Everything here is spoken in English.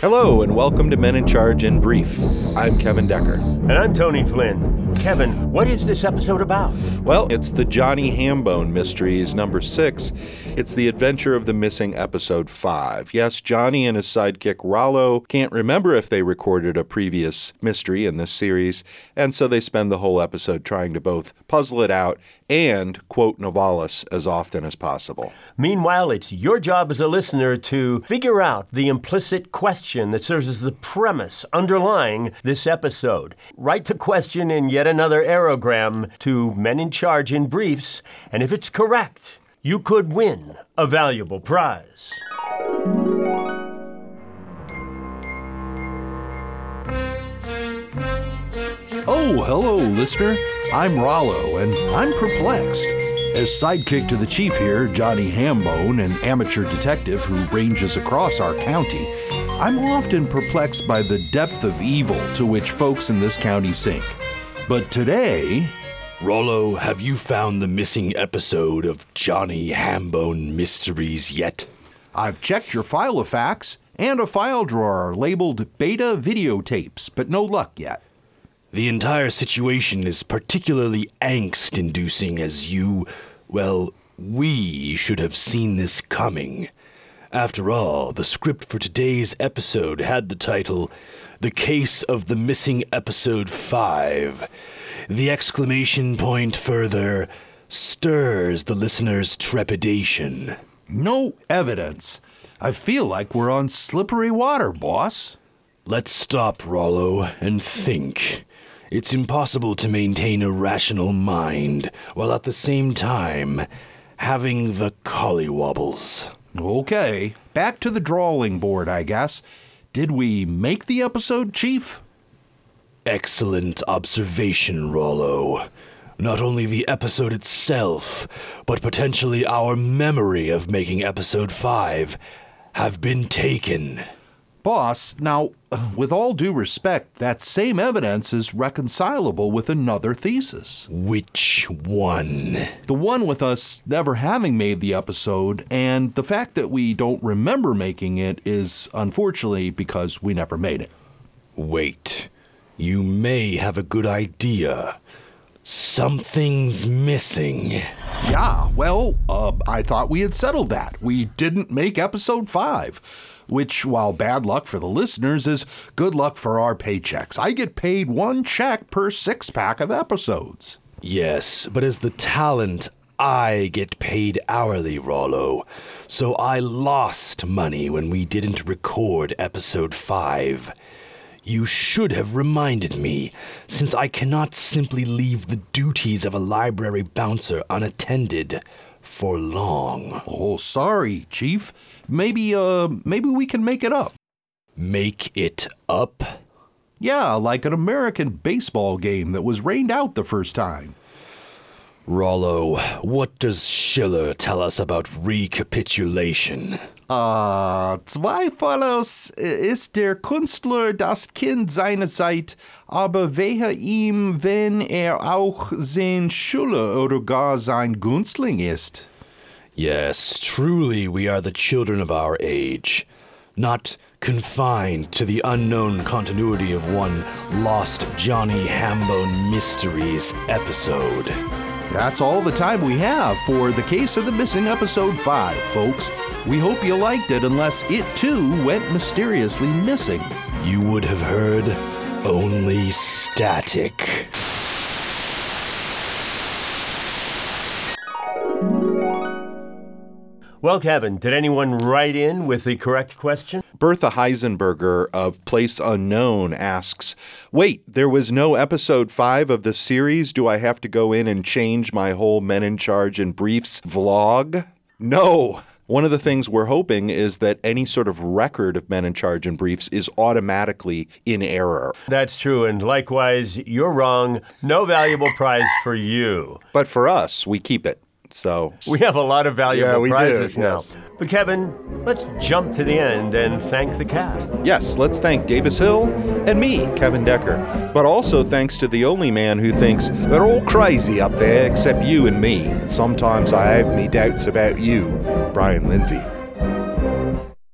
Hello, and welcome to Men in Charge in Brief. I'm Kevin Decker. And I'm Tony Flynn. Kevin, what is this episode about? Well, it's the Johnny Hambone Mysteries, number six. It's the adventure of the missing episode five. Yes, Johnny and his sidekick Rollo can't remember if they recorded a previous mystery in this series, and so they spend the whole episode trying to both puzzle it out and quote Novalis as often as possible. Meanwhile, it's your job as a listener to figure out the implicit question that serves as the premise underlying this episode. Write the question in yet another aerogram to Men in Charge in Briefs, and if it's correct, you could win a valuable prize. Oh, hello, listener. I'm Rollo, and I'm perplexed. As sidekick to the chief here, Johnny Hambone, an amateur detective who ranges across our county, I'm often perplexed by the depth of evil to which folks in this county sink. But today, Rollo, have you found the missing episode of Johnny Hambone Mysteries yet? I've checked your file of facts and a file drawer labeled beta videotapes, but no luck yet. The entire situation is particularly angst inducing as you, well, we should have seen this coming. After all, the script for today's episode had the title The Case of the Missing Episode 5. The exclamation point further stirs the listener's trepidation. No evidence. I feel like we're on slippery water, boss. Let's stop, Rollo, and think. It's impossible to maintain a rational mind while at the same time having the collywobbles. Okay, back to the drawing board, I guess. Did we make the episode, Chief? Excellent observation, Rollo. Not only the episode itself, but potentially our memory of making episode 5 have been taken. Boss, now, with all due respect, that same evidence is reconcilable with another thesis. Which one? The one with us never having made the episode, and the fact that we don't remember making it is unfortunately because we never made it. Wait, you may have a good idea. Something's missing. Yeah, well, uh, I thought we had settled that. We didn't make episode 5 which, while bad luck for the listeners, is good luck for our paychecks. I get paid one check per six pack of episodes. Yes, but as the talent, I get paid hourly, Rollo. So I lost money when we didn't record episode 5. You should have reminded me, since I cannot simply leave the duties of a library bouncer unattended for long. Oh, sorry, Chief. Maybe, uh, maybe we can make it up. Make it up? Yeah, like an American baseball game that was rained out the first time. Rollo, what does Schiller tell us about recapitulation? Uh, zweifellos ist der Künstler das Kind seiner Zeit, aber wehe ihm, wenn er auch sein Schüler oder gar sein Günstling ist. Yes, truly we are the children of our age, not confined to the unknown continuity of one lost Johnny Hambone Mysteries episode. That's all the time we have for the case of the missing episode 5, folks. We hope you liked it, unless it too went mysteriously missing. You would have heard only static. Well, Kevin, did anyone write in with the correct question? Bertha Heisenberger of Place Unknown asks Wait, there was no episode 5 of the series? Do I have to go in and change my whole Men in Charge and Briefs vlog? No. One of the things we're hoping is that any sort of record of Men in Charge and Briefs is automatically in error. That's true, and likewise, you're wrong. No valuable prize for you. But for us, we keep it. So We have a lot of valuable Yeah, we do, prizes now. yes. But Kevin, let's jump to the end and thank the cat. Yes, let's thank Davis Hill and me, Kevin Decker. But also thanks to the only man who thinks they're all crazy up there except you and me. And sometimes I have me doubts about you, Brian Lindsay.